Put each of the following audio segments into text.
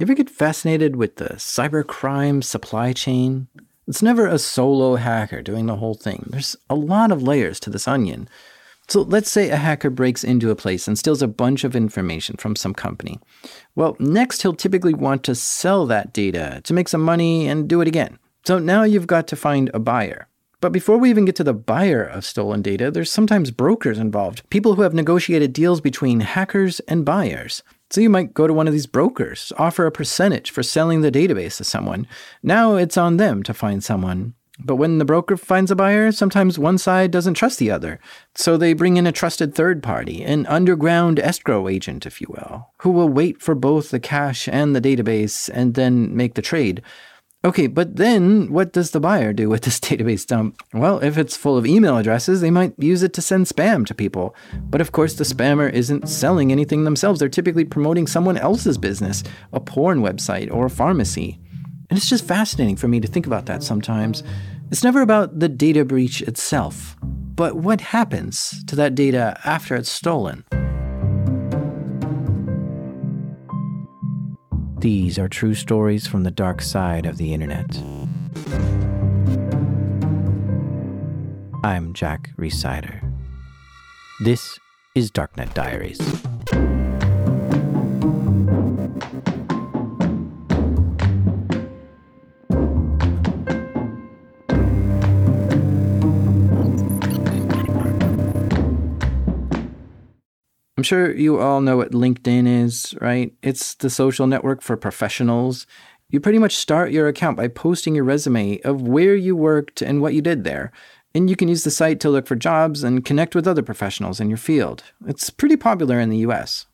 You ever get fascinated with the cybercrime supply chain? It's never a solo hacker doing the whole thing. There's a lot of layers to this onion. So let's say a hacker breaks into a place and steals a bunch of information from some company. Well, next he'll typically want to sell that data to make some money and do it again. So now you've got to find a buyer. But before we even get to the buyer of stolen data, there's sometimes brokers involved, people who have negotiated deals between hackers and buyers. So you might go to one of these brokers, offer a percentage for selling the database to someone. Now it's on them to find someone. But when the broker finds a buyer, sometimes one side doesn't trust the other. So they bring in a trusted third party, an underground escrow agent, if you will, who will wait for both the cash and the database and then make the trade. Okay, but then what does the buyer do with this database dump? Well, if it's full of email addresses, they might use it to send spam to people. But of course, the spammer isn't selling anything themselves. They're typically promoting someone else's business, a porn website or a pharmacy. And it's just fascinating for me to think about that sometimes. It's never about the data breach itself, but what happens to that data after it's stolen. These are true stories from the dark side of the internet. I'm Jack Rhysider. This is Darknet Diaries. I'm sure you all know what LinkedIn is, right? It's the social network for professionals. You pretty much start your account by posting your resume of where you worked and what you did there. And you can use the site to look for jobs and connect with other professionals in your field. It's pretty popular in the US.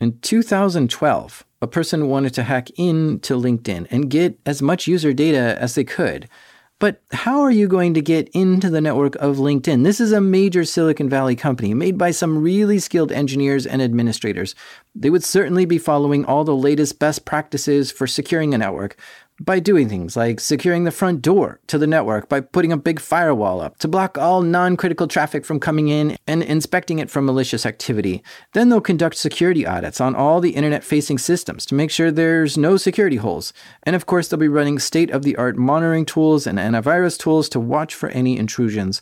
In 2012, a person wanted to hack into LinkedIn and get as much user data as they could. But how are you going to get into the network of LinkedIn? This is a major Silicon Valley company made by some really skilled engineers and administrators. They would certainly be following all the latest best practices for securing a network, by doing things like securing the front door to the network by putting a big firewall up to block all non critical traffic from coming in and inspecting it for malicious activity. Then they'll conduct security audits on all the internet facing systems to make sure there's no security holes. And of course, they'll be running state of the art monitoring tools and antivirus tools to watch for any intrusions.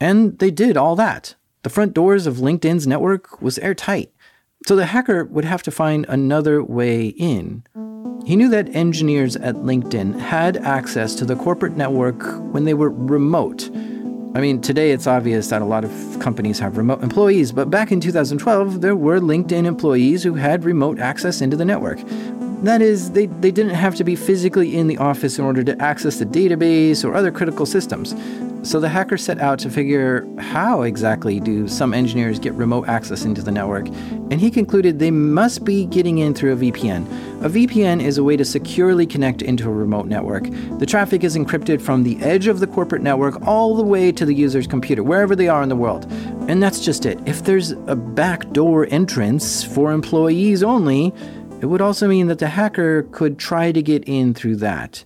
And they did all that. The front doors of LinkedIn's network was airtight. So the hacker would have to find another way in. He knew that engineers at LinkedIn had access to the corporate network when they were remote. I mean, today it's obvious that a lot of companies have remote employees, but back in 2012, there were LinkedIn employees who had remote access into the network. That is, they, they didn't have to be physically in the office in order to access the database or other critical systems. So the hacker set out to figure how exactly do some engineers get remote access into the network, and he concluded they must be getting in through a VPN. A VPN is a way to securely connect into a remote network. The traffic is encrypted from the edge of the corporate network all the way to the user's computer, wherever they are in the world. And that's just it. If there's a backdoor entrance for employees only, it would also mean that the hacker could try to get in through that.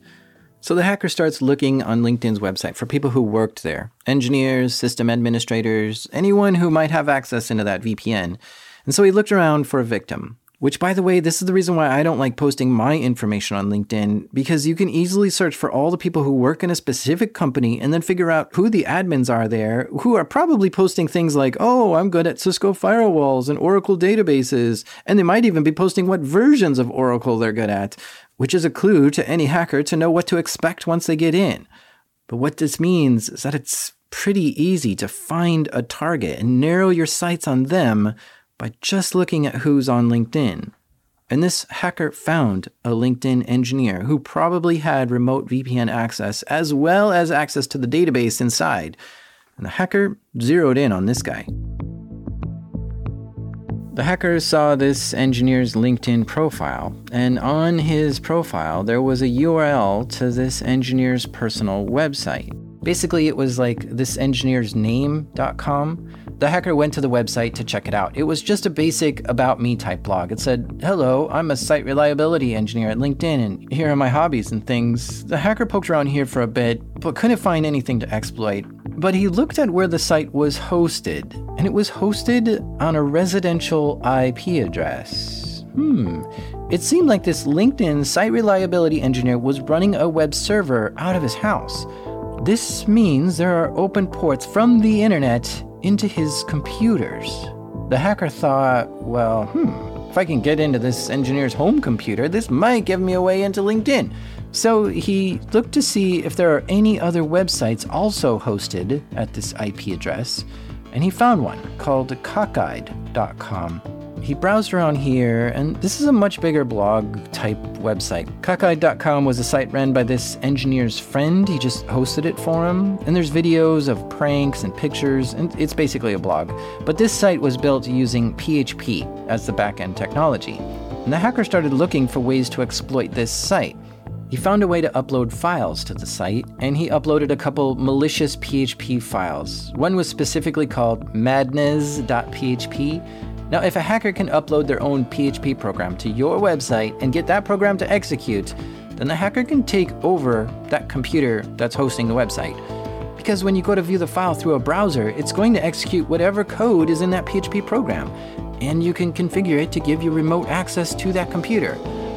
So the hacker starts looking on LinkedIn's website for people who worked there engineers, system administrators, anyone who might have access into that VPN. And so he looked around for a victim. Which, by the way, this is the reason why I don't like posting my information on LinkedIn, because you can easily search for all the people who work in a specific company and then figure out who the admins are there, who are probably posting things like, oh, I'm good at Cisco firewalls and Oracle databases. And they might even be posting what versions of Oracle they're good at which is a clue to any hacker to know what to expect once they get in. But what this means is that it's pretty easy to find a target and narrow your sights on them by just looking at who's on LinkedIn. And this hacker found a LinkedIn engineer who probably had remote VPN access as well as access to the database inside. And the hacker zeroed in on this guy. The hackers saw this engineer's LinkedIn profile, and on his profile, there was a URL to this engineer's personal website. Basically, it was like this engineer's name.com. The hacker went to the website to check it out. It was just a basic about me type blog. It said, Hello, I'm a site reliability engineer at LinkedIn, and here are my hobbies and things. The hacker poked around here for a bit, but couldn't find anything to exploit. But he looked at where the site was hosted, and it was hosted on a residential IP address. Hmm, It seemed like this LinkedIn site reliability engineer was running a web server out of his house. This means there are open ports from the internet into his computers. The hacker thought, well, hmm, if I can get into this engineer's home computer, this might give me a way into LinkedIn. So he looked to see if there are any other websites also hosted at this IP address, and he found one called cockeyed.com. He browsed around here, and this is a much bigger blog type website. Cockeyed.com was a site ran by this engineer's friend. He just hosted it for him. And there's videos of pranks and pictures, and it's basically a blog. But this site was built using PHP as the backend technology. And the hacker started looking for ways to exploit this site. He found a way to upload files to the site, and he uploaded a couple malicious PHP files. One was specifically called madness.php, now, if a hacker can upload their own PHP program to your website and get that program to execute, then the hacker can take over that computer that's hosting the website. Because when you go to view the file through a browser, it's going to execute whatever code is in that PHP program, and you can configure it to give you remote access to that computer.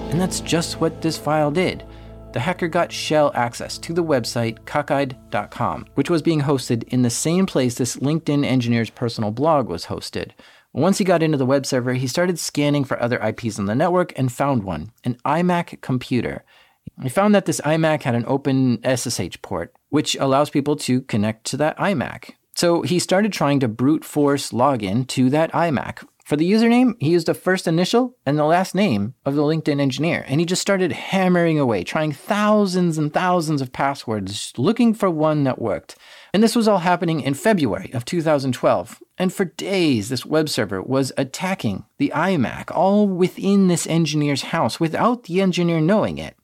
And that's just what this file did. The hacker got shell access to the website cockeyed.com, which was being hosted in the same place this LinkedIn engineer's personal blog was hosted. Once he got into the web server, he started scanning for other IPs on the network and found one an iMac computer. He found that this iMac had an open SSH port, which allows people to connect to that iMac. So he started trying to brute force login to that iMac. For the username, he used the first initial and the last name of the LinkedIn engineer, and he just started hammering away, trying thousands and thousands of passwords, looking for one that worked. And this was all happening in February of 2012. And for days, this web server was attacking the iMac, all within this engineer's house without the engineer knowing it.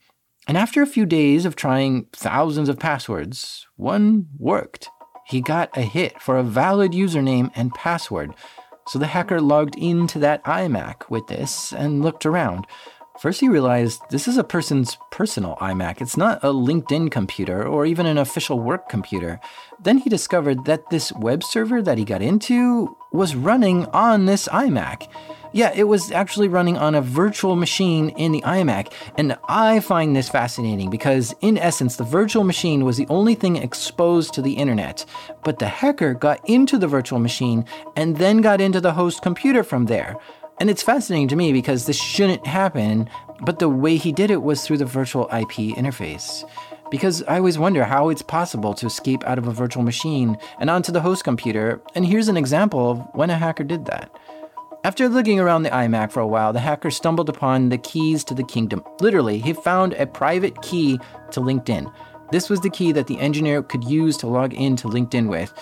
And after a few days of trying thousands of passwords, one worked. He got a hit for a valid username and password. So the hacker logged into that iMac with this and looked around. First, he realized this is a person's personal iMac. It's not a LinkedIn computer or even an official work computer. Then he discovered that this web server that he got into was running on this iMac. Yeah, it was actually running on a virtual machine in the iMac. And I find this fascinating because, in essence, the virtual machine was the only thing exposed to the internet. But the hacker got into the virtual machine and then got into the host computer from there. And it's fascinating to me because this shouldn't happen, but the way he did it was through the virtual IP interface. Because I always wonder how it's possible to escape out of a virtual machine and onto the host computer, and here's an example of when a hacker did that. After looking around the iMac for a while, the hacker stumbled upon the keys to the kingdom. Literally, he found a private key to LinkedIn. This was the key that the engineer could use to log into LinkedIn with.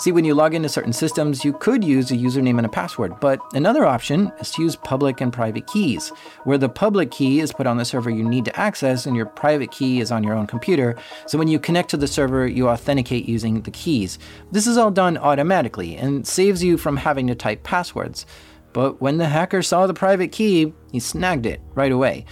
See, when you log into certain systems, you could use a username and a password, but another option is to use public and private keys, where the public key is put on the server you need to access and your private key is on your own computer. So when you connect to the server, you authenticate using the keys. This is all done automatically and saves you from having to type passwords. But when the hacker saw the private key, he snagged it right away.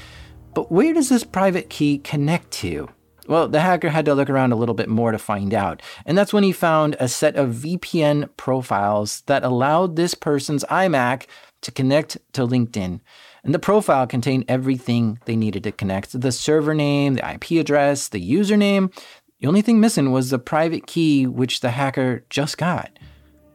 But where does this private key connect to? Well, the hacker had to look around a little bit more to find out. And that's when he found a set of VPN profiles that allowed this person's iMac to connect to LinkedIn. And the profile contained everything they needed to connect the server name, the IP address, the username. The only thing missing was the private key, which the hacker just got.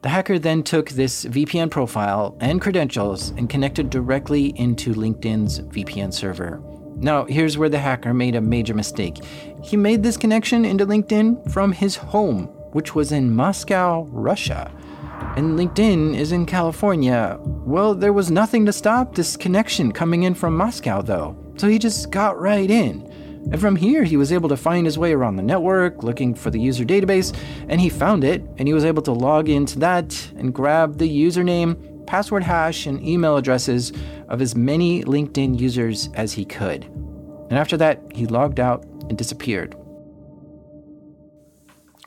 The hacker then took this VPN profile and credentials and connected directly into LinkedIn's VPN server. Now, here's where the hacker made a major mistake. He made this connection into LinkedIn from his home, which was in Moscow, Russia. And LinkedIn is in California. Well, there was nothing to stop this connection coming in from Moscow, though. So he just got right in. And from here, he was able to find his way around the network, looking for the user database, and he found it, and he was able to log into that and grab the username, password hash, and email addresses of as many LinkedIn users as he could. And after that, he logged out and disappeared.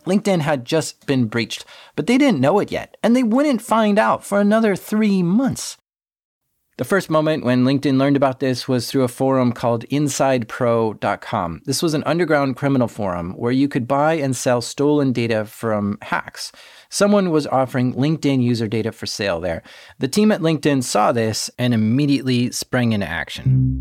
LinkedIn had just been breached, but they didn't know it yet, and they wouldn't find out for another three months. The first moment when LinkedIn learned about this was through a forum called InsidePro.com. This was an underground criminal forum where you could buy and sell stolen data from hacks. Someone was offering LinkedIn user data for sale there. The team at LinkedIn saw this and immediately sprang into action.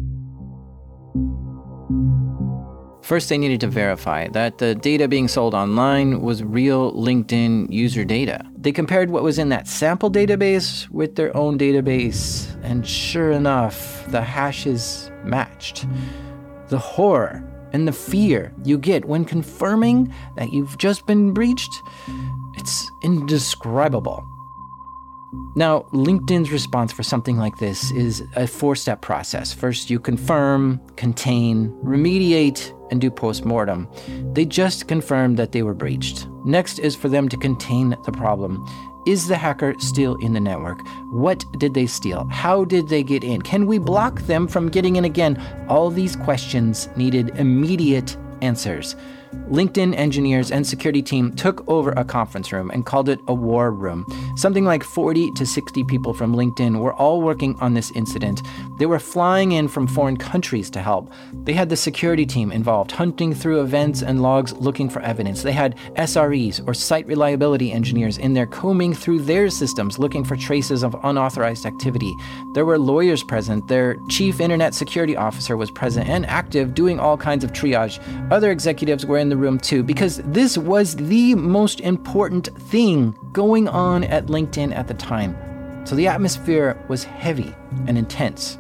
First, they needed to verify that the data being sold online was real LinkedIn user data. They compared what was in that sample database with their own database, and sure enough, the hashes matched. The horror and the fear you get when confirming that you've just been breached, it's indescribable. Now, LinkedIn's response for something like this is a four step process. First, you confirm, contain, remediate, and do post-mortem. They just confirmed that they were breached. Next is for them to contain the problem. Is the hacker still in the network? What did they steal? How did they get in? Can we block them from getting in again? All these questions needed immediate answers. LinkedIn engineers and security team took over a conference room and called it a war room. Something like 40 to 60 people from LinkedIn were all working on this incident. They were flying in from foreign countries to help. They had the security team involved, hunting through events and logs looking for evidence. They had SREs or site reliability engineers in there combing through their systems looking for traces of unauthorized activity. There were lawyers present. Their chief internet security officer was present and active doing all kinds of triage. Other executives were in the room too, because this was the most important thing going on at LinkedIn at the time. So the atmosphere was heavy and intense.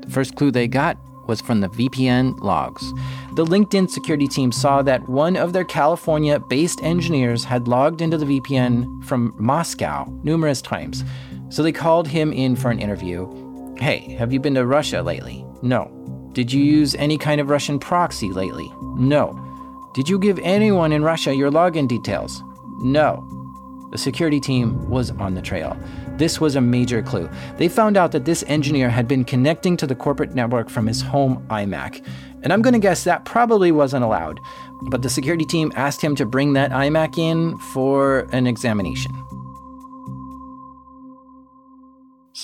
The first clue they got was from the VPN logs. The LinkedIn security team saw that one of their California based engineers had logged into the VPN from Moscow numerous times. So they called him in for an interview. Hey, have you been to Russia lately? No. Did you use any kind of Russian proxy lately? No. Did you give anyone in Russia your login details? No. The security team was on the trail. This was a major clue. They found out that this engineer had been connecting to the corporate network from his home iMac. And I'm going to guess that probably wasn't allowed. But the security team asked him to bring that iMac in for an examination.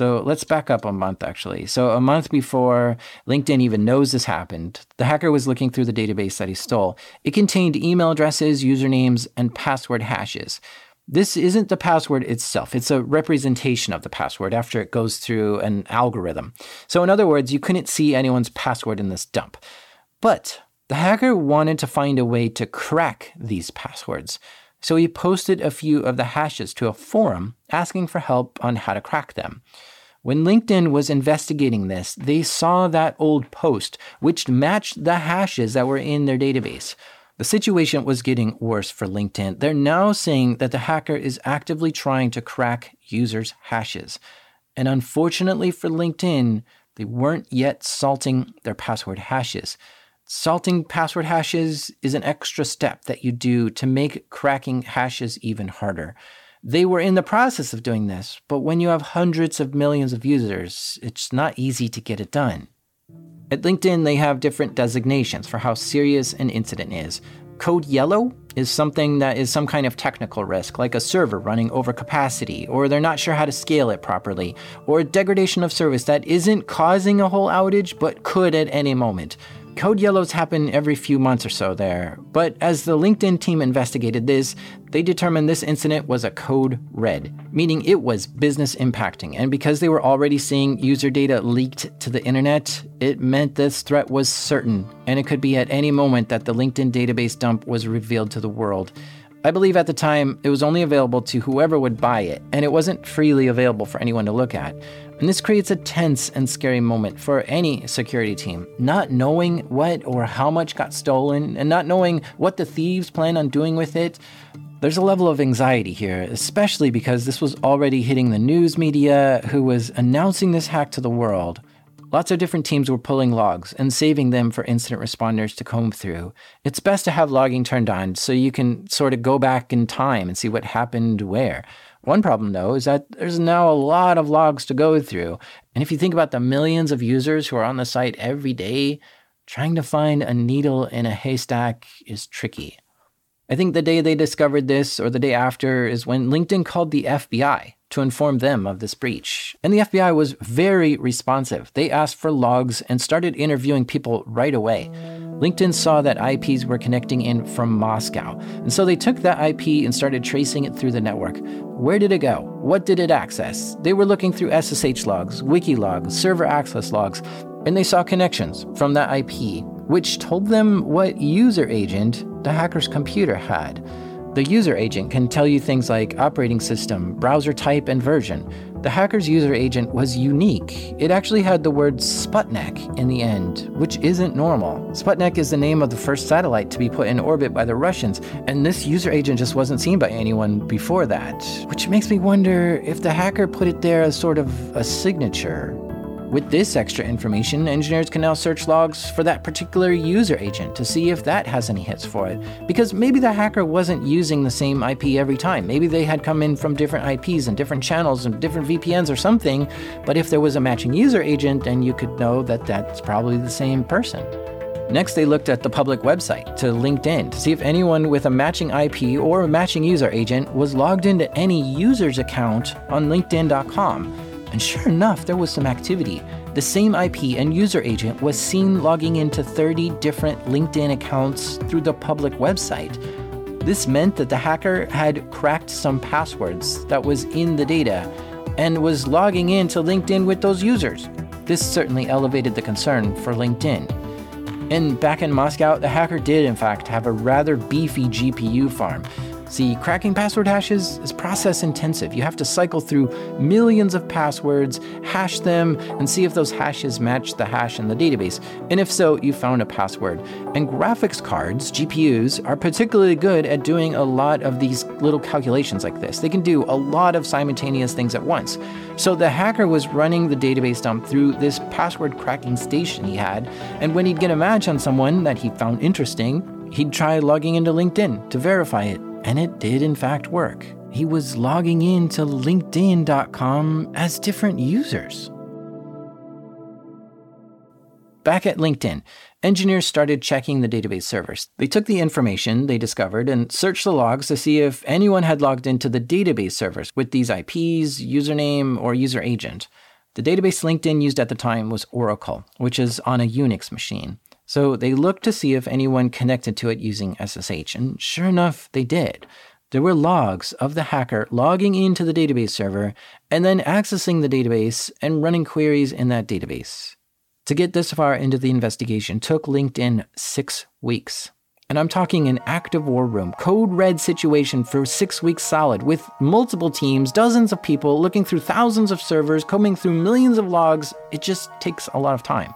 So let's back up a month actually. So, a month before LinkedIn even knows this happened, the hacker was looking through the database that he stole. It contained email addresses, usernames, and password hashes. This isn't the password itself, it's a representation of the password after it goes through an algorithm. So, in other words, you couldn't see anyone's password in this dump. But the hacker wanted to find a way to crack these passwords. So he posted a few of the hashes to a forum asking for help on how to crack them. When LinkedIn was investigating this, they saw that old post, which matched the hashes that were in their database. The situation was getting worse for LinkedIn. They're now saying that the hacker is actively trying to crack users' hashes. And unfortunately for LinkedIn, they weren't yet salting their password hashes. Salting password hashes is an extra step that you do to make cracking hashes even harder. They were in the process of doing this, but when you have hundreds of millions of users, it's not easy to get it done. At LinkedIn, they have different designations for how serious an incident is. Code yellow is something that is some kind of technical risk, like a server running over capacity, or they're not sure how to scale it properly, or degradation of service that isn't causing a whole outage but could at any moment. Code yellows happen every few months or so there, but as the LinkedIn team investigated this, they determined this incident was a code red, meaning it was business impacting. And because they were already seeing user data leaked to the internet, it meant this threat was certain, and it could be at any moment that the LinkedIn database dump was revealed to the world. I believe at the time it was only available to whoever would buy it, and it wasn't freely available for anyone to look at. And this creates a tense and scary moment for any security team. Not knowing what or how much got stolen and not knowing what the thieves plan on doing with it. There's a level of anxiety here, especially because this was already hitting the news media who was announcing this hack to the world. Lots of different teams were pulling logs and saving them for incident responders to comb through. It's best to have logging turned on so you can sort of go back in time and see what happened where. One problem, though, is that there's now a lot of logs to go through. And if you think about the millions of users who are on the site every day, trying to find a needle in a haystack is tricky. I think the day they discovered this, or the day after, is when LinkedIn called the FBI to inform them of this breach. And the FBI was very responsive. They asked for logs and started interviewing people right away. LinkedIn saw that IPs were connecting in from Moscow, and so they took that IP and started tracing it through the network. Where did it go? What did it access? They were looking through SSH logs, wiki logs, server access logs, and they saw connections from that IP, which told them what user agent the hacker's computer had. The user agent can tell you things like operating system, browser type, and version. The hacker's user agent was unique. It actually had the word Sputnik in the end, which isn't normal. Sputnik is the name of the first satellite to be put in orbit by the Russians, and this user agent just wasn't seen by anyone before that. Which makes me wonder if the hacker put it there as sort of a signature. With this extra information, engineers can now search logs for that particular user agent to see if that has any hits for it. Because maybe the hacker wasn't using the same IP every time. Maybe they had come in from different IPs and different channels and different VPNs or something. But if there was a matching user agent, then you could know that that's probably the same person. Next, they looked at the public website to LinkedIn to see if anyone with a matching IP or a matching user agent was logged into any user's account on LinkedIn.com. And sure enough, there was some activity. The same IP and user agent was seen logging into 30 different LinkedIn accounts through the public website. This meant that the hacker had cracked some passwords that was in the data and was logging into LinkedIn with those users. This certainly elevated the concern for LinkedIn. And back in Moscow, the hacker did, in fact, have a rather beefy GPU farm. See, cracking password hashes is process intensive. You have to cycle through millions of passwords, hash them, and see if those hashes match the hash in the database. And if so, you found a password. And graphics cards, GPUs, are particularly good at doing a lot of these little calculations like this. They can do a lot of simultaneous things at once. So the hacker was running the database dump through this password cracking station he had, and when he'd get a match on someone that he found interesting, he'd try logging into LinkedIn to verify it and it did, in fact, work. He was logging in to LinkedIn.com as different users. Back at LinkedIn, engineers started checking the database servers. They took the information they discovered and searched the logs to see if anyone had logged into the database servers with these IPs, username, or user agent. The database LinkedIn used at the time was Oracle, which is on a Unix machine. So they looked to see if anyone connected to it using SSH, and sure enough, they did. There were logs of the hacker logging into the database server and then accessing the database and running queries in that database. To get this far into the investigation took LinkedIn six weeks. And I'm talking an active war room, code red situation for six weeks solid, with multiple teams, dozens of people looking through thousands of servers, combing through millions of logs. It just takes a lot of time.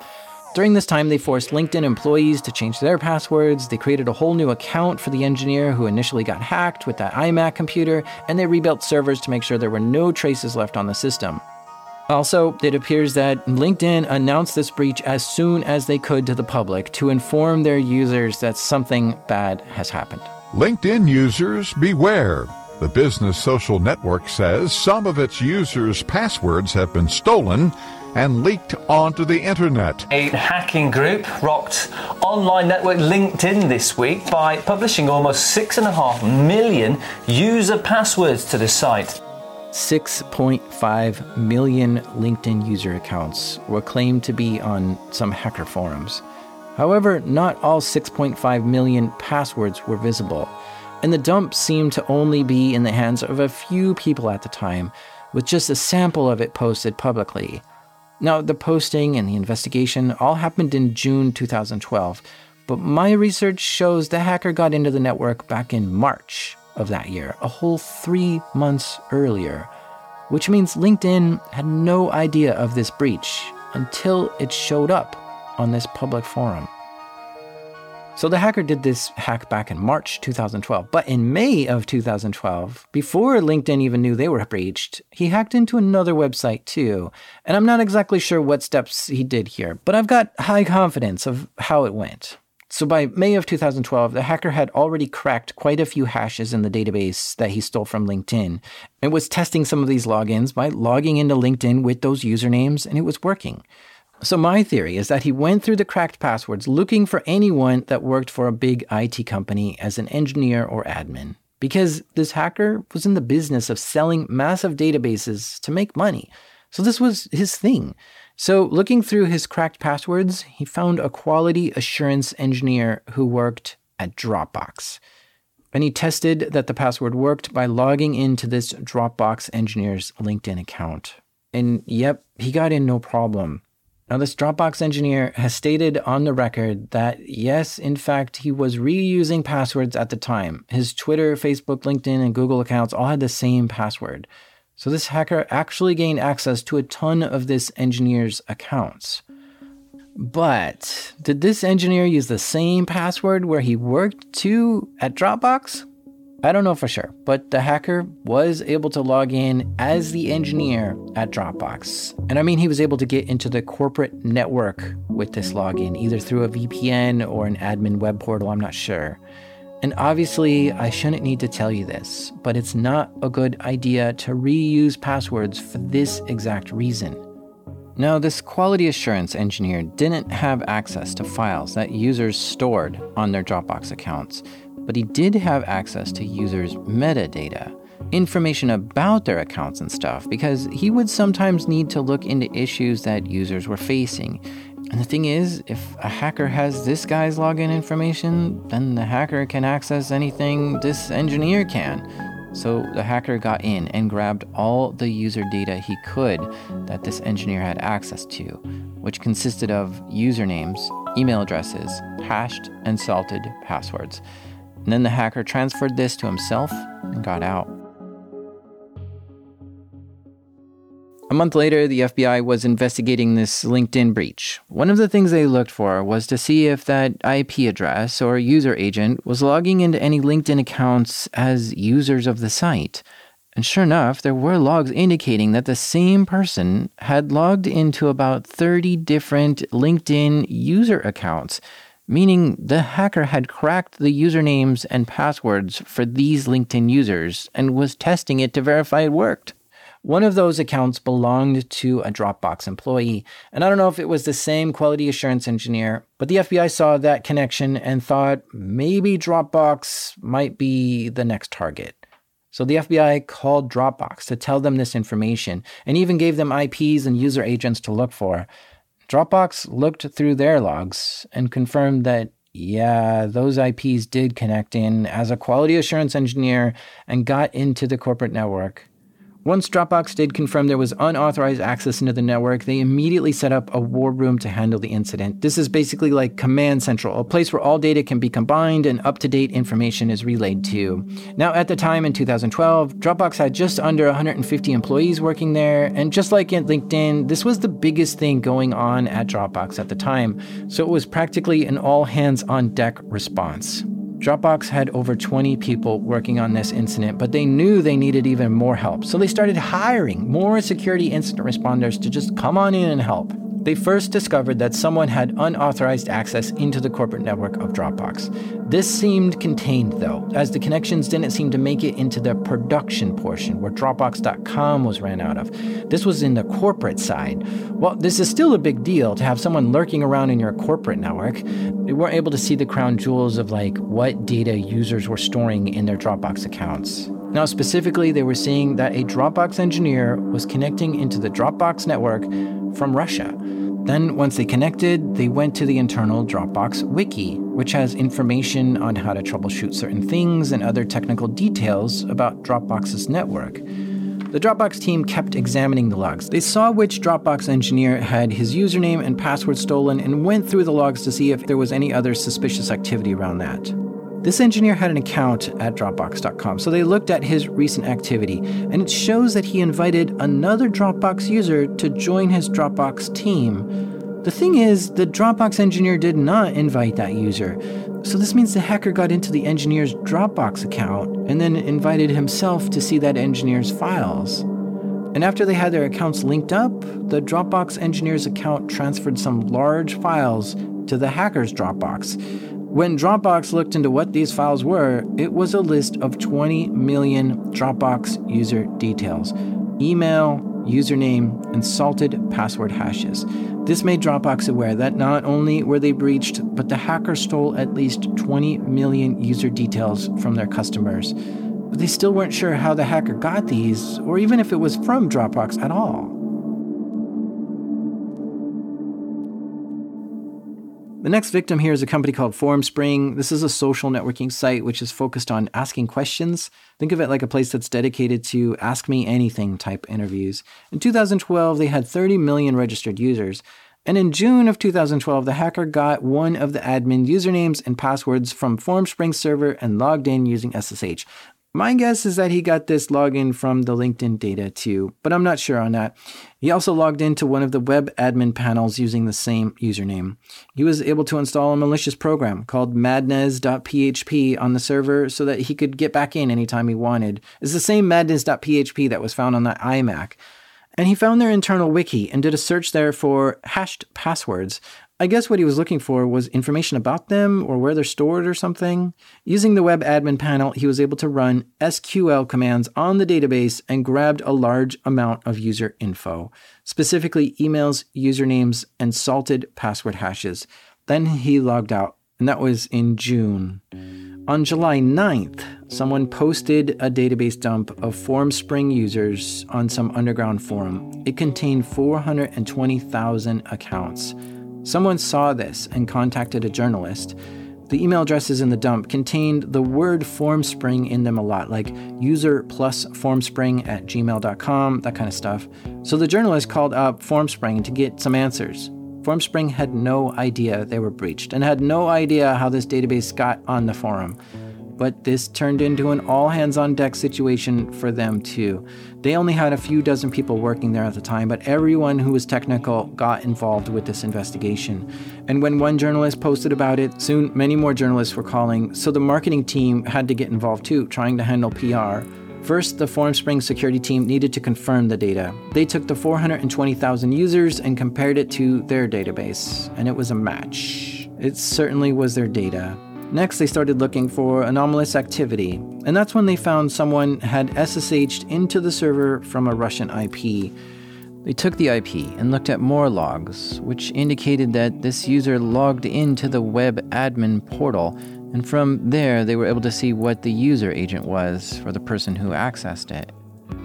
During this time, they forced LinkedIn employees to change their passwords. They created a whole new account for the engineer who initially got hacked with that iMac computer, and they rebuilt servers to make sure there were no traces left on the system. Also, it appears that LinkedIn announced this breach as soon as they could to the public to inform their users that something bad has happened. LinkedIn users, beware. The business social network says some of its users' passwords have been stolen and leaked onto the internet. A hacking group rocked online network LinkedIn this week by publishing almost 6.5 million user passwords to the site. 6.5 million LinkedIn user accounts were claimed to be on some hacker forums. However, not all 6.5 million passwords were visible, and the dump seemed to only be in the hands of a few people at the time, with just a sample of it posted publicly. Now, the posting and the investigation all happened in June 2012, but my research shows the hacker got into the network back in March of that year, a whole three months earlier, which means LinkedIn had no idea of this breach until it showed up on this public forum. So the hacker did this hack back in March 2012. But in May of 2012, before LinkedIn even knew they were breached, he hacked into another website too. And I'm not exactly sure what steps he did here, but I've got high confidence of how it went. So by May of 2012, the hacker had already cracked quite a few hashes in the database that he stole from LinkedIn and was testing some of these logins by logging into LinkedIn with those usernames, and it was working. So, my theory is that he went through the cracked passwords looking for anyone that worked for a big IT company as an engineer or admin. Because this hacker was in the business of selling massive databases to make money. So, this was his thing. So, looking through his cracked passwords, he found a quality assurance engineer who worked at Dropbox. And he tested that the password worked by logging into this Dropbox engineer's LinkedIn account. And yep, he got in no problem. Now, this Dropbox engineer has stated on the record that yes, in fact, he was reusing passwords at the time. His Twitter, Facebook, LinkedIn, and Google accounts all had the same password. So this hacker actually gained access to a ton of this engineer's accounts. But did this engineer use the same password where he worked to at Dropbox? I don't know for sure, but the hacker was able to log in as the engineer at Dropbox. And I mean, he was able to get into the corporate network with this login, either through a VPN or an admin web portal, I'm not sure. And obviously, I shouldn't need to tell you this, but it's not a good idea to reuse passwords for this exact reason. Now, this quality assurance engineer didn't have access to files that users stored on their Dropbox accounts but he did have access to users' metadata, information about their accounts and stuff, because he would sometimes need to look into issues that users were facing. And the thing is, if a hacker has this guy's login information, then the hacker can access anything this engineer can. So the hacker got in and grabbed all the user data he could that this engineer had access to, which consisted of usernames, email addresses, hashed and salted passwords. And then the hacker transferred this to himself and got out. A month later, the FBI was investigating this LinkedIn breach. One of the things they looked for was to see if that IP address or user agent was logging into any LinkedIn accounts as users of the site. And sure enough, there were logs indicating that the same person had logged into about 30 different LinkedIn user accounts meaning the hacker had cracked the usernames and passwords for these LinkedIn users and was testing it to verify it worked. One of those accounts belonged to a Dropbox employee, and I don't know if it was the same quality assurance engineer, but the FBI saw that connection and thought maybe Dropbox might be the next target. So the FBI called Dropbox to tell them this information and even gave them IPs and user agents to look for. Dropbox looked through their logs and confirmed that, yeah, those IPs did connect in as a quality assurance engineer and got into the corporate network. Once Dropbox did confirm there was unauthorized access into the network, they immediately set up a war room to handle the incident. This is basically like Command Central, a place where all data can be combined and up to date information is relayed to. Now, at the time in 2012, Dropbox had just under 150 employees working there, and just like at LinkedIn, this was the biggest thing going on at Dropbox at the time, so it was practically an all hands on deck response. Dropbox had over 20 people working on this incident, but they knew they needed even more help. So they started hiring more security incident responders to just come on in and help. They first discovered that someone had unauthorized access into the corporate network of Dropbox. This seemed contained, though, as the connections didn't seem to make it into the production portion where Dropbox.com was ran out of. This was in the corporate side. Well, this is still a big deal to have someone lurking around in your corporate network. They weren't able to see the crown jewels of like what data users were storing in their Dropbox accounts. Now, specifically, they were seeing that a Dropbox engineer was connecting into the Dropbox network from Russia. Then, once they connected, they went to the internal Dropbox wiki, which has information on how to troubleshoot certain things and other technical details about Dropbox's network. The Dropbox team kept examining the logs. They saw which Dropbox engineer had his username and password stolen and went through the logs to see if there was any other suspicious activity around that. This engineer had an account at Dropbox.com, so they looked at his recent activity, and it shows that he invited another Dropbox user to join his Dropbox team. The thing is, the Dropbox engineer did not invite that user, so this means the hacker got into the engineer's Dropbox account and then invited himself to see that engineer's files. And after they had their accounts linked up, the Dropbox engineer's account transferred some large files to the hacker's Dropbox. When Dropbox looked into what these files were, it was a list of 20 million Dropbox user details email, username, and salted password hashes. This made Dropbox aware that not only were they breached, but the hacker stole at least 20 million user details from their customers. But they still weren't sure how the hacker got these, or even if it was from Dropbox at all. The next victim here is a company called Formspring. This is a social networking site which is focused on asking questions. Think of it like a place that's dedicated to ask me anything type interviews. In 2012, they had 30 million registered users. And in June of 2012, the hacker got one of the admin usernames and passwords from Formspring server and logged in using SSH. My guess is that he got this login from the LinkedIn data too, but I'm not sure on that. He also logged into one of the web admin panels using the same username. He was able to install a malicious program called madness.php on the server so that he could get back in anytime he wanted. It's the same madness.php that was found on the iMac. And he found their internal wiki and did a search there for hashed passwords, I guess what he was looking for was information about them or where they're stored or something. Using the web admin panel, he was able to run SQL commands on the database and grabbed a large amount of user info, specifically emails, usernames, and salted password hashes. Then he logged out, and that was in June. On July 9th, someone posted a database dump of Formspring users on some underground forum. It contained 420,000 accounts. Someone saw this and contacted a journalist. The email addresses in the dump contained the word formspring in them a lot, like user plus formspring at gmail.com, that kind of stuff. So the journalist called up Formspring to get some answers. Formspring had no idea they were breached and had no idea how this database got on the forum. But this turned into an all hands on deck situation for them too. They only had a few dozen people working there at the time, but everyone who was technical got involved with this investigation. And when one journalist posted about it, soon many more journalists were calling, so the marketing team had to get involved too, trying to handle PR. First, the Formspring security team needed to confirm the data. They took the 420,000 users and compared it to their database, and it was a match. It certainly was their data. Next, they started looking for anomalous activity, and that's when they found someone had SSH'd into the server from a Russian IP. They took the IP and looked at more logs, which indicated that this user logged into the web admin portal, and from there they were able to see what the user agent was for the person who accessed it.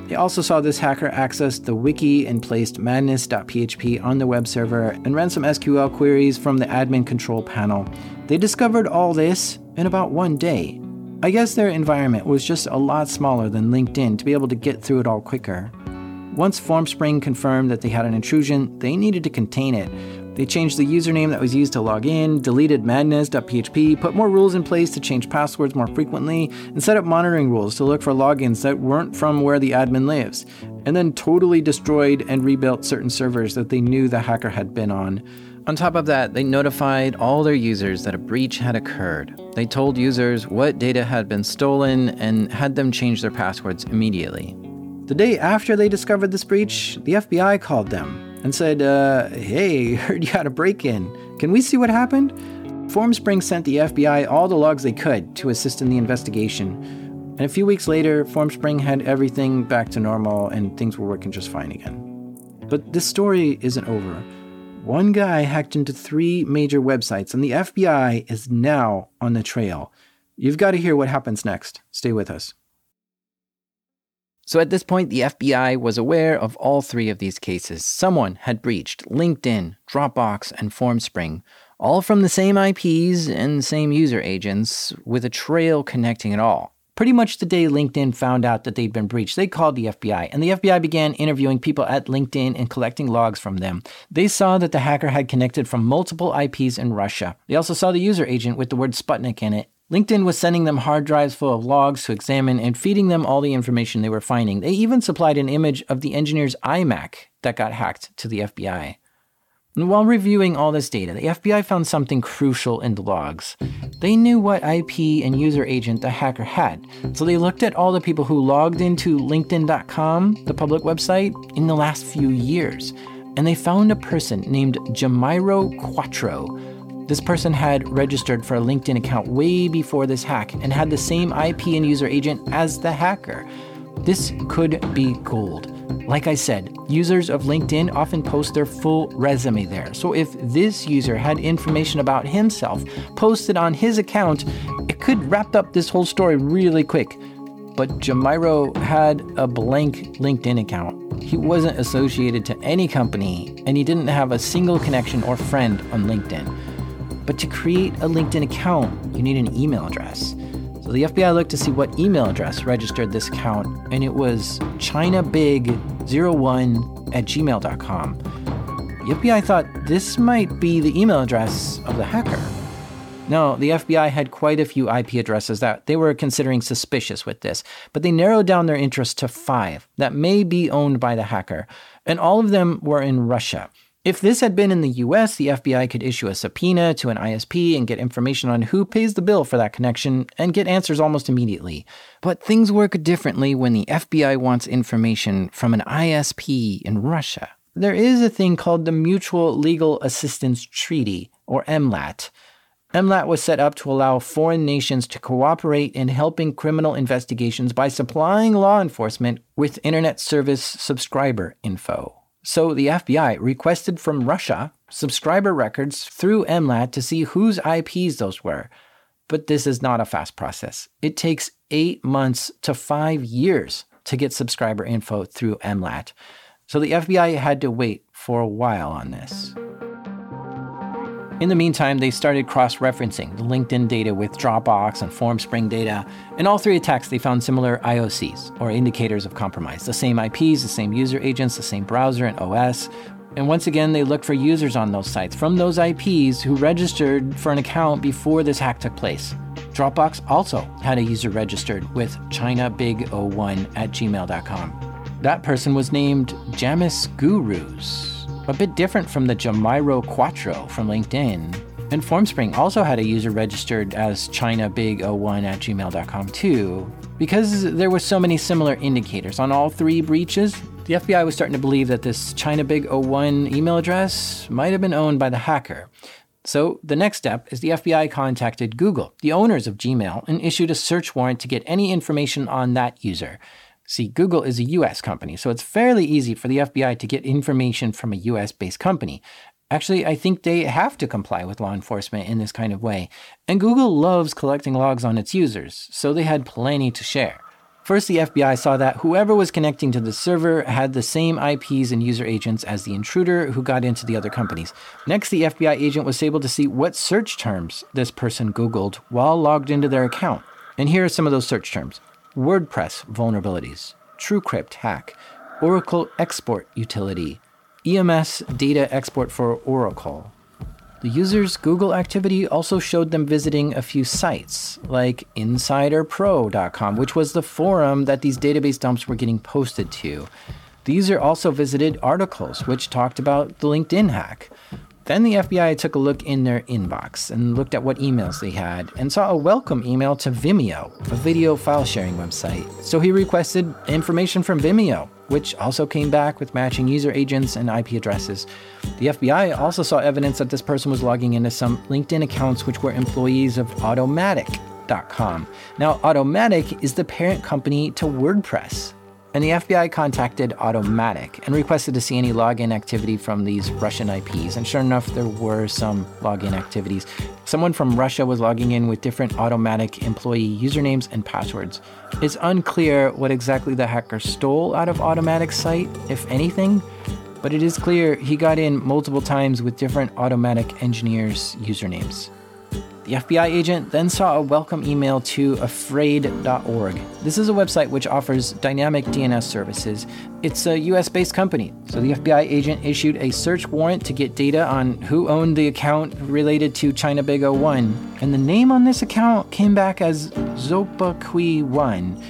They also saw this hacker access the wiki and placed madness.php on the web server and ran some SQL queries from the admin control panel. They discovered all this in about one day. I guess their environment was just a lot smaller than LinkedIn to be able to get through it all quicker. Once Formspring confirmed that they had an intrusion, they needed to contain it, they changed the username that was used to log in, deleted madness.php, put more rules in place to change passwords more frequently, and set up monitoring rules to look for logins that weren't from where the admin lives, and then totally destroyed and rebuilt certain servers that they knew the hacker had been on. On top of that, they notified all their users that a breach had occurred. They told users what data had been stolen and had them change their passwords immediately. The day after they discovered this breach, the FBI called them and said, uh, Hey, heard you had a break in. Can we see what happened? Formspring sent the FBI all the logs they could to assist in the investigation. And a few weeks later, Formspring had everything back to normal and things were working just fine again. But this story isn't over. One guy hacked into three major websites, and the FBI is now on the trail. You've got to hear what happens next. Stay with us. So at this point, the FBI was aware of all three of these cases. Someone had breached LinkedIn, Dropbox, and Formspring, all from the same IPs and same user agents, with a trail connecting it all. Pretty much the day LinkedIn found out that they'd been breached, they called the FBI, and the FBI began interviewing people at LinkedIn and collecting logs from them. They saw that the hacker had connected from multiple IPs in Russia. They also saw the user agent with the word Sputnik in it, LinkedIn was sending them hard drives full of logs to examine and feeding them all the information they were finding. They even supplied an image of the engineer's iMac that got hacked to the FBI. And while reviewing all this data, the FBI found something crucial in the logs. They knew what IP and user agent the hacker had, so they looked at all the people who logged into LinkedIn.com, the public website, in the last few years, and they found a person named Jamiro Quattro this person had registered for a LinkedIn account way before this hack and had the same IP and user agent as the hacker. This could be gold. Like I said, users of LinkedIn often post their full resume there. So if this user had information about himself posted on his account, it could wrap up this whole story really quick. But Jamiro had a blank LinkedIn account. He wasn't associated to any company, and he didn't have a single connection or friend on LinkedIn. But to create a LinkedIn account, you need an email address. So the FBI looked to see what email address registered this account, and it was ChinaBig01 at gmail.com. The FBI thought this might be the email address of the hacker. No, the FBI had quite a few IP addresses that they were considering suspicious with this, but they narrowed down their interest to five that may be owned by the hacker, and all of them were in Russia. If this had been in the US, the FBI could issue a subpoena to an ISP and get information on who pays the bill for that connection and get answers almost immediately. But things work differently when the FBI wants information from an ISP in Russia. There is a thing called the Mutual Legal Assistance Treaty, or MLAT. MLAT was set up to allow foreign nations to cooperate in helping criminal investigations by supplying law enforcement with Internet Service subscriber info. So the FBI requested from Russia subscriber records through MLAT to see whose IPs those were. But this is not a fast process. It takes eight months to five years to get subscriber info through MLAT. So the FBI had to wait for a while on this. In the meantime, they started cross referencing the LinkedIn data with Dropbox and FormSpring data. In all three attacks, they found similar IOCs, or indicators of compromise the same IPs, the same user agents, the same browser and OS. And once again, they looked for users on those sites from those IPs who registered for an account before this hack took place. Dropbox also had a user registered with ChinaBig01 at gmail.com. That person was named Jamis Gurus a bit different from the Jamiro Quattro from LinkedIn. And Formspring also had a user registered as ChinaBig01 at gmail.com too. Because there were so many similar indicators on all three breaches, the FBI was starting to believe that this ChinaBig01 email address might have been owned by the hacker. So the next step is the FBI contacted Google, the owners of Gmail, and issued a search warrant to get any information on that user. See, Google is a US company, so it's fairly easy for the FBI to get information from a US based company. Actually, I think they have to comply with law enforcement in this kind of way. And Google loves collecting logs on its users, so they had plenty to share. First, the FBI saw that whoever was connecting to the server had the same IPs and user agents as the intruder who got into the other companies. Next, the FBI agent was able to see what search terms this person Googled while logged into their account. And here are some of those search terms WordPress vulnerabilities, TrueCrypt hack, Oracle export utility, EMS data export for Oracle. The user's Google activity also showed them visiting a few sites, like InsiderPro.com, which was the forum that these database dumps were getting posted to. The user also visited articles which talked about the LinkedIn hack. Then the FBI took a look in their inbox and looked at what emails they had and saw a welcome email to Vimeo, a video file sharing website. So he requested information from Vimeo, which also came back with matching user agents and IP addresses. The FBI also saw evidence that this person was logging into some LinkedIn accounts which were employees of Automattic.com. Now, Automattic is the parent company to WordPress. And the FBI contacted Automattic and requested to see any login activity from these Russian IPs. And sure enough, there were some login activities. Someone from Russia was logging in with different Automattic employee usernames and passwords. It's unclear what exactly the hacker stole out of Automattic's site, if anything, but it is clear he got in multiple times with different Automattic engineers' usernames. The FBI agent then saw a welcome email to afraid.org. This is a website which offers dynamic DNS services. It's a US based company, so the FBI agent issued a search warrant to get data on who owned the account related to China Big 01. And the name on this account came back as Zopaqui1.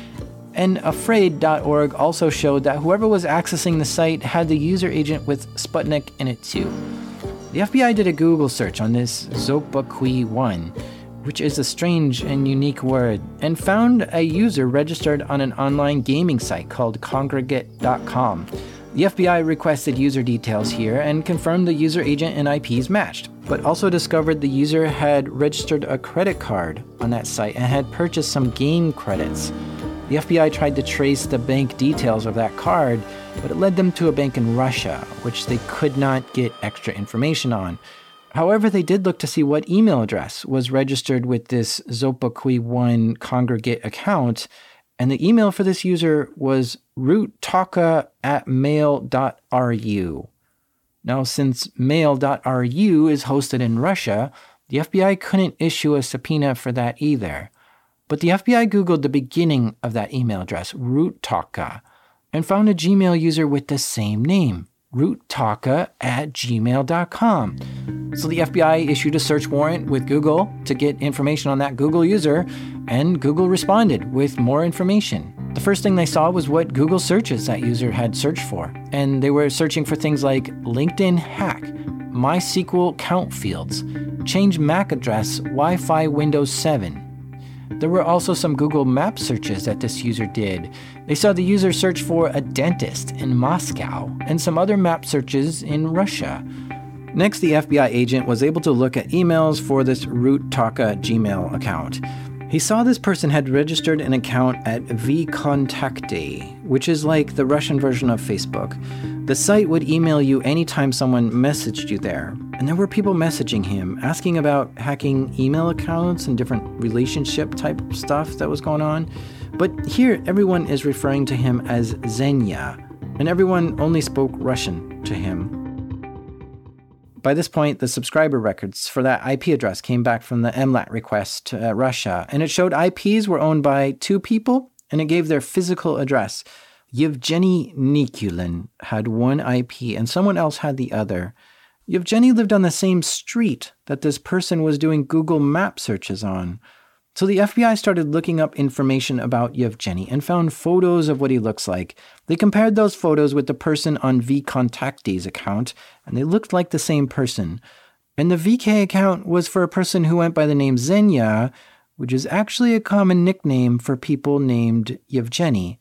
And afraid.org also showed that whoever was accessing the site had the user agent with Sputnik in it too. The FBI did a Google search on this Zopaqui1, which is a strange and unique word, and found a user registered on an online gaming site called Kongregate.com. The FBI requested user details here and confirmed the user agent and IPs matched, but also discovered the user had registered a credit card on that site and had purchased some game credits. The FBI tried to trace the bank details of that card, but it led them to a bank in Russia, which they could not get extra information on. However, they did look to see what email address was registered with this Zopaqui1 Kongregate account, and the email for this user was roottaka at mail.ru. Now, since mail.ru is hosted in Russia, The FBI couldn't issue a subpoena for that either. But the FBI Googled the beginning of that email address, Roottaka, and found a Gmail user with the same name, roottaka at gmail.com. So the FBI issued a search warrant with Google to get information on that Google user, and Google responded with more information. The first thing they saw was what Google searches that user had searched for, and they were searching for things like LinkedIn hack, MySQL count fields, change MAC address, Wi Fi Windows 7, there were also some Google Map searches that this user did. They saw the user search for a dentist in Moscow and some other map searches in Russia. Next, the FBI agent was able to look at emails for this Roottaka Gmail account. He saw this person had registered an account at vKontakte, which is like the Russian version of Facebook. The site would email you anytime someone messaged you there. And there were people messaging him, asking about hacking email accounts and different relationship type stuff that was going on. But here, everyone is referring to him as Zhenya, and everyone only spoke Russian to him. By this point, the subscriber records for that IP address came back from the MLAT request to uh, Russia, and it showed IPs were owned by two people, and it gave their physical address. Yevgeny Nikulin had one IP, and someone else had the other. Yevgeny lived on the same street that this person was doing Google Map searches on. So the FBI started looking up information about Yevgeny and found photos of what he looks like. They compared those photos with the person on vKontakte's account, and they looked like the same person. And the VK account was for a person who went by the name Zhenya, which is actually a common nickname for people named Yevgeny.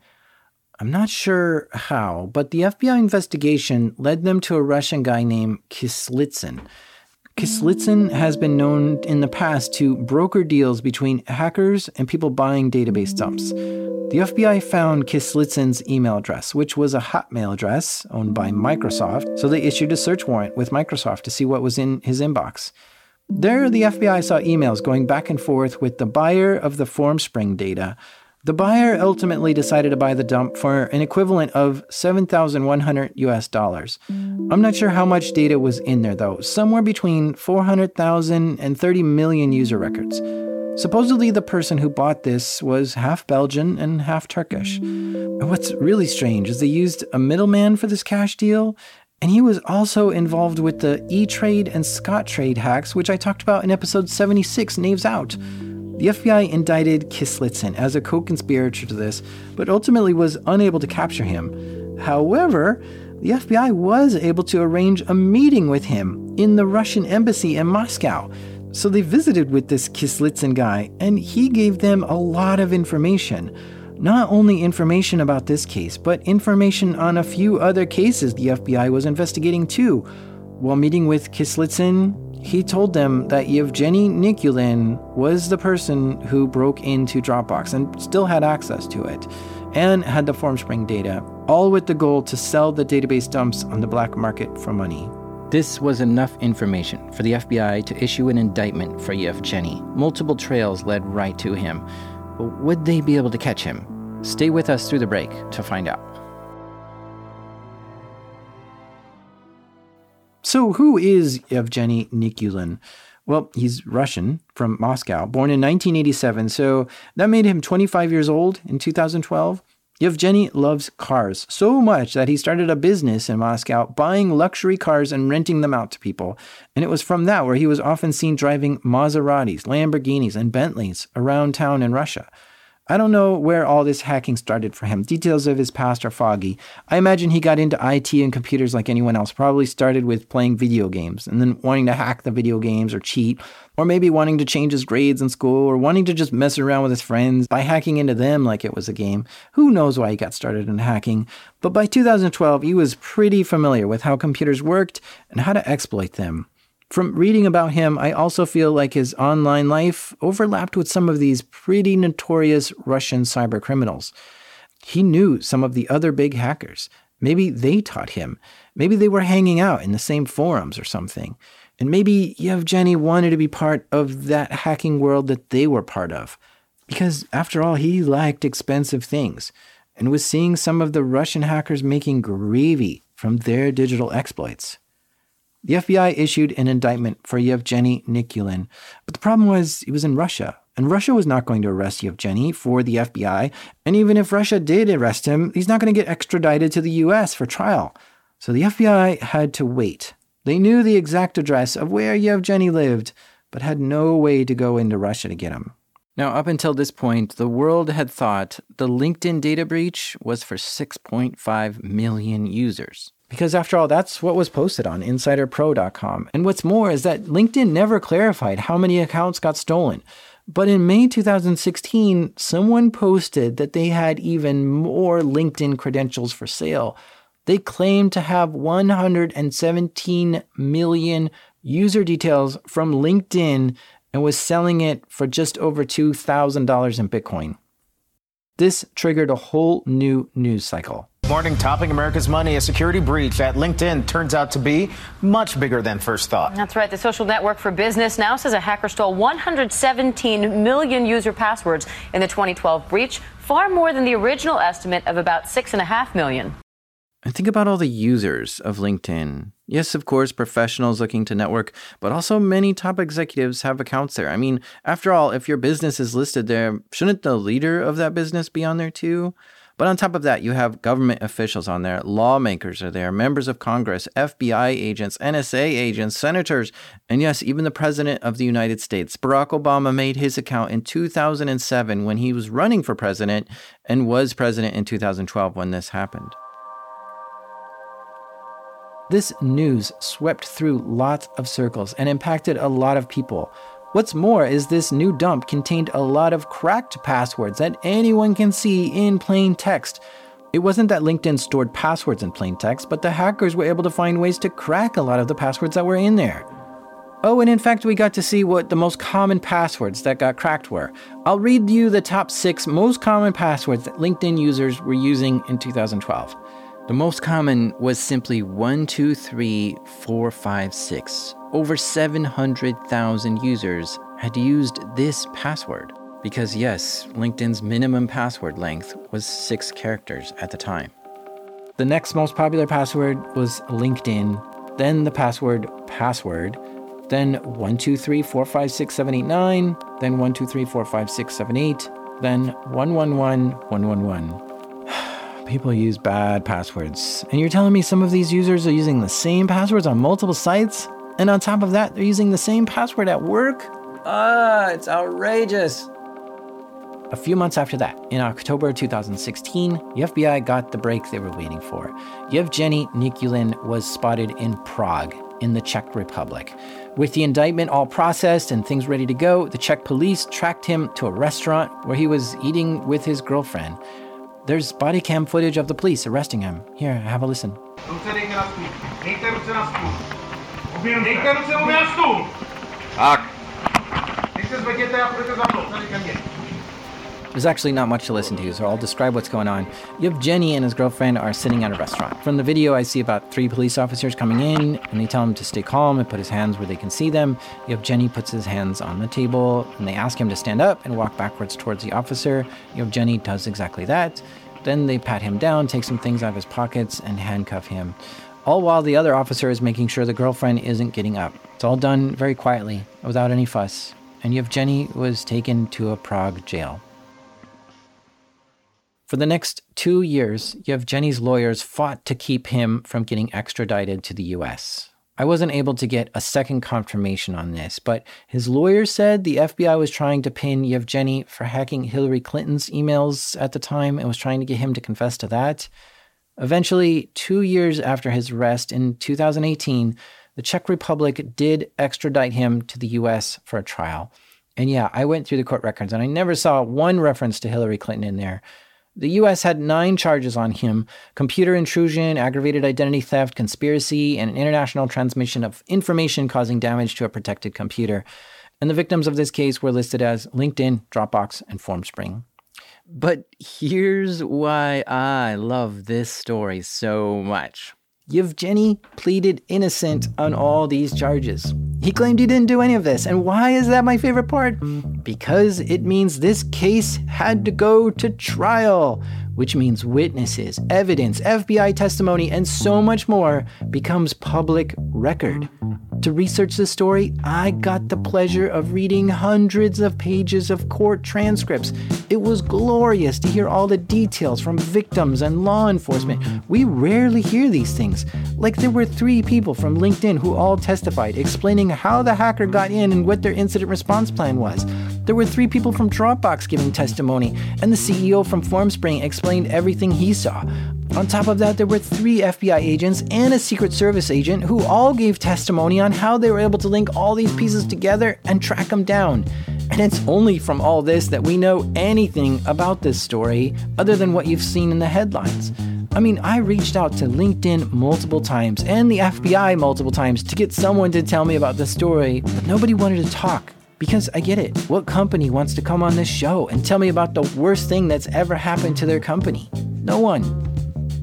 I'm not sure how, but the FBI investigation led them to a Russian guy named Kislitsyn. Kislitsyn has been known in the past to broker deals between hackers and people buying database dumps. The FBI found Kislitsyn's email address, which was a Hotmail address owned by Microsoft, so they issued a search warrant with Microsoft to see what was in his inbox. There, the FBI saw emails going back and forth with the buyer of the FormSpring data the buyer ultimately decided to buy the dump for an equivalent of 7,100 US dollars. I'm not sure how much data was in there though, somewhere between 400,000 and 30 million user records. Supposedly, the person who bought this was half Belgian and half Turkish. What's really strange is they used a middleman for this cash deal, and he was also involved with the E Trade and Scottrade hacks, which I talked about in episode 76, Knaves Out. The FBI indicted Kislitsyn as a co conspirator to this, but ultimately was unable to capture him. However, the FBI was able to arrange a meeting with him in the Russian embassy in Moscow. So they visited with this Kislitsyn guy, and he gave them a lot of information. Not only information about this case, but information on a few other cases the FBI was investigating too. While meeting with Kislitsyn, he told them that Yevgeny Nikulin was the person who broke into Dropbox and still had access to it, and had the FormSpring data, all with the goal to sell the database dumps on the black market for money. This was enough information for the FBI to issue an indictment for Yevgeny. Multiple trails led right to him. Would they be able to catch him? Stay with us through the break to find out. So, who is Evgeny Nikulin? Well, he's Russian from Moscow, born in 1987, so that made him 25 years old in 2012. Yevgeny loves cars so much that he started a business in Moscow buying luxury cars and renting them out to people. And it was from that where he was often seen driving Maseratis, Lamborghinis, and Bentleys around town in Russia. I don't know where all this hacking started for him. Details of his past are foggy. I imagine he got into IT and computers like anyone else. Probably started with playing video games and then wanting to hack the video games or cheat, or maybe wanting to change his grades in school or wanting to just mess around with his friends by hacking into them like it was a game. Who knows why he got started in hacking? But by 2012, he was pretty familiar with how computers worked and how to exploit them. From reading about him, I also feel like his online life overlapped with some of these pretty notorious Russian cyber criminals. He knew some of the other big hackers. Maybe they taught him. Maybe they were hanging out in the same forums or something. And maybe Yevgeny wanted to be part of that hacking world that they were part of. Because after all, he liked expensive things and was seeing some of the Russian hackers making gravy from their digital exploits. The FBI issued an indictment for Yevgeny Nikulin, but the problem was he was in Russia, and Russia was not going to arrest Yevgeny for the FBI, and even if Russia did arrest him, he's not going to get extradited to the US for trial. So the FBI had to wait. They knew the exact address of where Yevgeny lived, but had no way to go into Russia to get him. Now, up until this point, the world had thought the LinkedIn data breach was for 6.5 million users. Because after all, that's what was posted on insiderpro.com. And what's more is that LinkedIn never clarified how many accounts got stolen. But in May 2016, someone posted that they had even more LinkedIn credentials for sale. They claimed to have 117 million user details from LinkedIn and was selling it for just over $2,000 in Bitcoin. This triggered a whole new news cycle. Morning topping America's Money. A security breach at LinkedIn turns out to be much bigger than first thought. That's right. The social network for business now says a hacker stole 117 million user passwords in the 2012 breach, far more than the original estimate of about 6.5 million. And think about all the users of LinkedIn. Yes, of course, professionals looking to network, but also many top executives have accounts there. I mean, after all, if your business is listed there, shouldn't the leader of that business be on there too? But on top of that, you have government officials on there, lawmakers are there, members of Congress, FBI agents, NSA agents, senators, and yes, even the President of the United States. Barack Obama made his account in 2007 when he was running for president and was president in 2012 when this happened. This news swept through lots of circles and impacted a lot of people. What's more is this new dump contained a lot of cracked passwords that anyone can see in plain text. It wasn't that LinkedIn stored passwords in plain text, but the hackers were able to find ways to crack a lot of the passwords that were in there. Oh, and in fact, we got to see what the most common passwords that got cracked were. I'll read you the top six most common passwords that LinkedIn users were using in 2012. The most common was simply 123456. Over 700,000 users had used this password because, yes, LinkedIn's minimum password length was six characters at the time. The next most popular password was LinkedIn, then the password password, then 123456789, then 123456778, then 111111 people use bad passwords. And you're telling me some of these users are using the same passwords on multiple sites? And on top of that, they're using the same password at work? Ah, it's outrageous. A few months after that, in October 2016, the FBI got the break they were waiting for. Yevgeny Nikulin was spotted in Prague, in the Czech Republic. With the indictment all processed and things ready to go, the Czech police tracked him to a restaurant where he was eating with his girlfriend. There's body cam footage of the police arresting him. Here, have a listen. There's actually not much to listen to, so I'll describe what's going on. Yevgeny and his girlfriend are sitting at a restaurant. From the video, I see about three police officers coming in, and they tell him to stay calm and put his hands where they can see them. Yevgeny puts his hands on the table, and they ask him to stand up and walk backwards towards the officer. Yevgeny does exactly that. Then they pat him down, take some things out of his pockets, and handcuff him. All while the other officer is making sure the girlfriend isn't getting up. It's all done very quietly, without any fuss. And Yevgeny was taken to a Prague jail. For the next two years, Yevgeny's lawyers fought to keep him from getting extradited to the US. I wasn't able to get a second confirmation on this, but his lawyer said the FBI was trying to pin Yevgeny for hacking Hillary Clinton's emails at the time and was trying to get him to confess to that. Eventually, two years after his arrest in 2018, the Czech Republic did extradite him to the US for a trial. And yeah, I went through the court records and I never saw one reference to Hillary Clinton in there. The US had nine charges on him computer intrusion, aggravated identity theft, conspiracy, and international transmission of information causing damage to a protected computer. And the victims of this case were listed as LinkedIn, Dropbox, and Formspring. But here's why I love this story so much. Yevgeny pleaded innocent on all these charges. He claimed he didn't do any of this. And why is that my favorite part? Because it means this case had to go to trial, which means witnesses, evidence, FBI testimony, and so much more becomes public record. To research this story, I got the pleasure of reading hundreds of pages of court transcripts. It was glorious to hear all the details from victims and law enforcement. We rarely hear these things. Like there were three people from LinkedIn who all testified, explaining how the hacker got in and what their incident response plan was. There were three people from Dropbox giving testimony, and the CEO from Formspring explained everything he saw. On top of that, there were three FBI agents and a Secret Service agent who all gave testimony on how they were able to link all these pieces together and track them down. And it's only from all this that we know anything about this story other than what you've seen in the headlines. I mean, I reached out to LinkedIn multiple times and the FBI multiple times to get someone to tell me about the story, but nobody wanted to talk. Because I get it. What company wants to come on this show and tell me about the worst thing that's ever happened to their company? No one.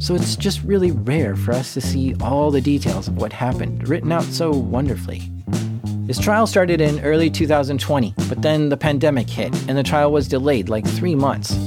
So it's just really rare for us to see all the details of what happened written out so wonderfully. His trial started in early 2020, but then the pandemic hit and the trial was delayed like three months.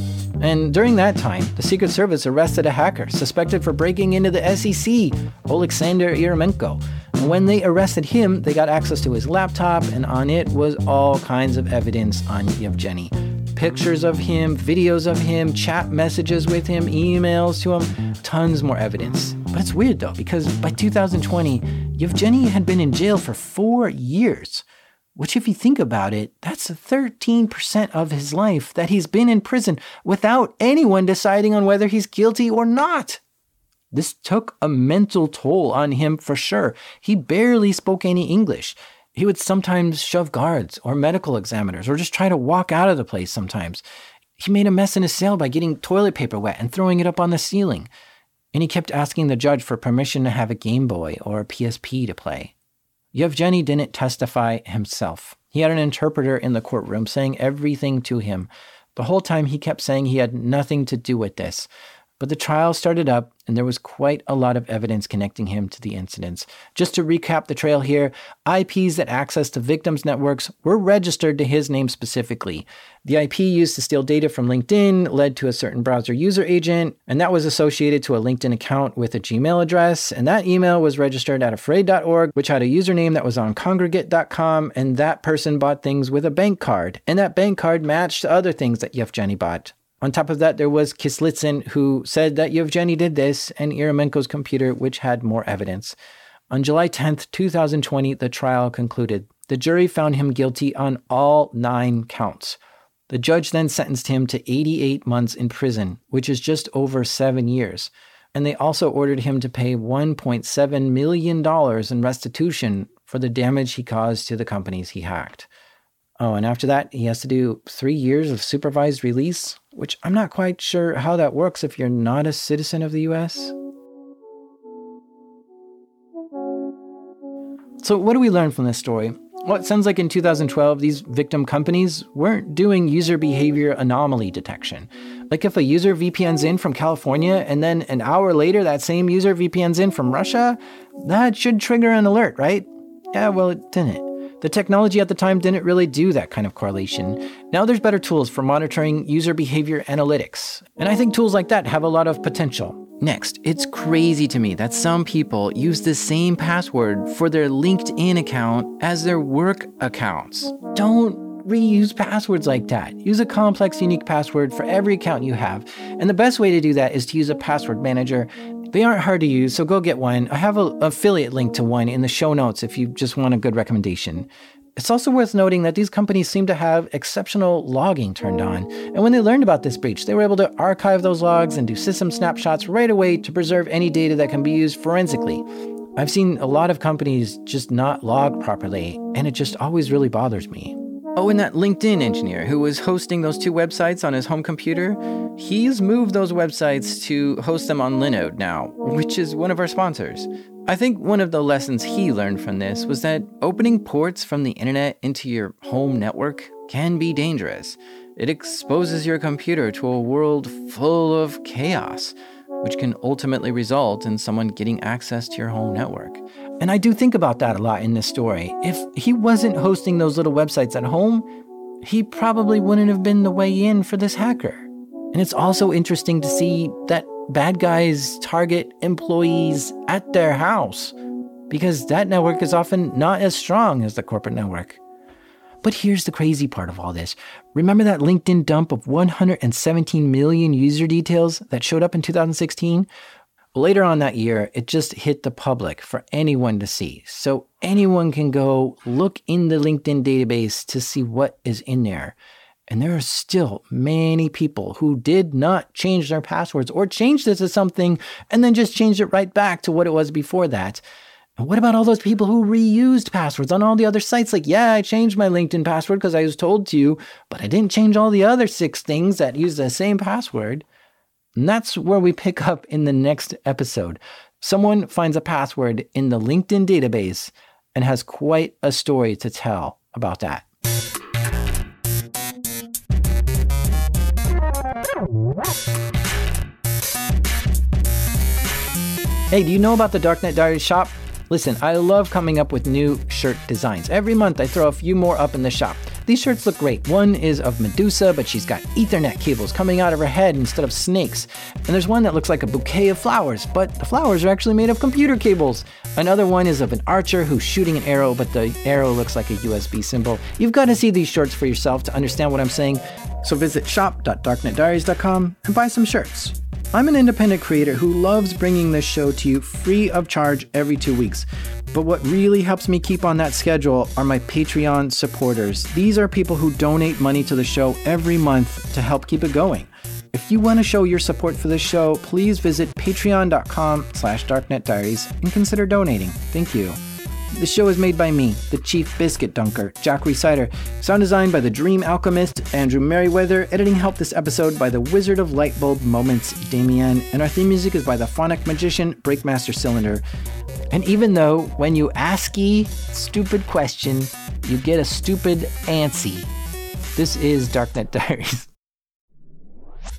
And during that time, the Secret Service arrested a hacker suspected for breaking into the SEC, Alexander Eremenko. When they arrested him, they got access to his laptop, and on it was all kinds of evidence on Yevgeny pictures of him, videos of him, chat messages with him, emails to him, tons more evidence. But it's weird though, because by 2020, Yevgeny had been in jail for four years, which, if you think about it, that's 13% of his life that he's been in prison without anyone deciding on whether he's guilty or not. This took a mental toll on him for sure. He barely spoke any English. He would sometimes shove guards or medical examiners or just try to walk out of the place sometimes. He made a mess in his cell by getting toilet paper wet and throwing it up on the ceiling. And he kept asking the judge for permission to have a Game Boy or a PSP to play. Yevgeny didn't testify himself. He had an interpreter in the courtroom saying everything to him. The whole time he kept saying he had nothing to do with this. But the trial started up, and there was quite a lot of evidence connecting him to the incidents. Just to recap the trail here IPs that access the victims' networks were registered to his name specifically. The IP used to steal data from LinkedIn led to a certain browser user agent, and that was associated to a LinkedIn account with a Gmail address. And that email was registered at afraid.org, which had a username that was on Kongregate.com, and that person bought things with a bank card. And that bank card matched other things that Yevgeny bought. On top of that, there was Kislitsyn, who said that Yevgeny did this, and Eremenko's computer, which had more evidence. On July 10th, 2020, the trial concluded. The jury found him guilty on all nine counts. The judge then sentenced him to 88 months in prison, which is just over seven years. And they also ordered him to pay $1.7 million in restitution for the damage he caused to the companies he hacked. Oh, and after that, he has to do three years of supervised release, which I'm not quite sure how that works if you're not a citizen of the US. So, what do we learn from this story? Well, it sounds like in 2012, these victim companies weren't doing user behavior anomaly detection. Like if a user VPNs in from California and then an hour later that same user VPNs in from Russia, that should trigger an alert, right? Yeah, well, it didn't. The technology at the time didn't really do that kind of correlation. Now there's better tools for monitoring user behavior analytics. And I think tools like that have a lot of potential. Next, it's crazy to me that some people use the same password for their LinkedIn account as their work accounts. Don't reuse passwords like that. Use a complex, unique password for every account you have. And the best way to do that is to use a password manager they aren't hard to use, so go get one. I have an affiliate link to one in the show notes if you just want a good recommendation. It's also worth noting that these companies seem to have exceptional logging turned on. And when they learned about this breach, they were able to archive those logs and do system snapshots right away to preserve any data that can be used forensically. I've seen a lot of companies just not log properly, and it just always really bothers me. Oh, and that LinkedIn engineer who was hosting those two websites on his home computer, he's moved those websites to host them on Linode now, which is one of our sponsors. I think one of the lessons he learned from this was that opening ports from the internet into your home network can be dangerous. It exposes your computer to a world full of chaos. which can ultimately result in someone getting access to your home network. And I do think about that a lot in this story. If he wasn't hosting those little websites at home, he probably wouldn't have been the way in for this hacker. And it's also interesting to see that bad guys target employees at their house because that network is often not as strong as the corporate network. But here's the crazy part of all this. Remember that LinkedIn dump of 117 million user details that showed up in 2016? Later on that year, it just hit the public for anyone to see. So anyone can go look in the LinkedIn database to see what is in there. And there are still many people who did not change their passwords or changed it to something and then just changed it right back to what it was before that. And what about all those people who reused passwords on all the other sites? Like, yeah, I changed my LinkedIn password because I was told to, but I didn't change all the other six things that use the same password. And that's where we pick up in the next episode. Someone finds a password in the LinkedIn database and has quite a story to tell about that. Hey, do you know about the Darknet Diaries shop? Listen, I love coming up with new shirt designs. Every month I throw a few more up in the shop. These shirts look great. One is of Medusa, but she's got Ethernet cables coming out of her head instead of snakes. And there's one that looks like a bouquet of flowers, but the flowers are actually made of computer cables. Another one is of an archer who's shooting an arrow, but the arrow looks like a USB symbol. You've got to see these shirts for yourself to understand what I'm saying. So visit shop.darknetdiaries.com and buy some shirts. I'm an independent creator who loves bringing this show to you free of charge every two weeks. But what really helps me keep on that schedule are my Patreon supporters. These are people who donate money to the show every month to help keep it going. If you want to show your support for this show, please visit patreon.com slash darknetdiaries and consider donating. Thank you. The show is made by me, the Chief Biscuit Dunker, Jack Rhysider. Sound design by the Dream Alchemist, Andrew Merriweather. Editing help this episode by the Wizard of Lightbulb Moments, Damien. And our theme music is by the Phonic Magician, Breakmaster Cylinder. And even though when you ask a stupid question, you get a stupid answer, this is Darknet Diaries.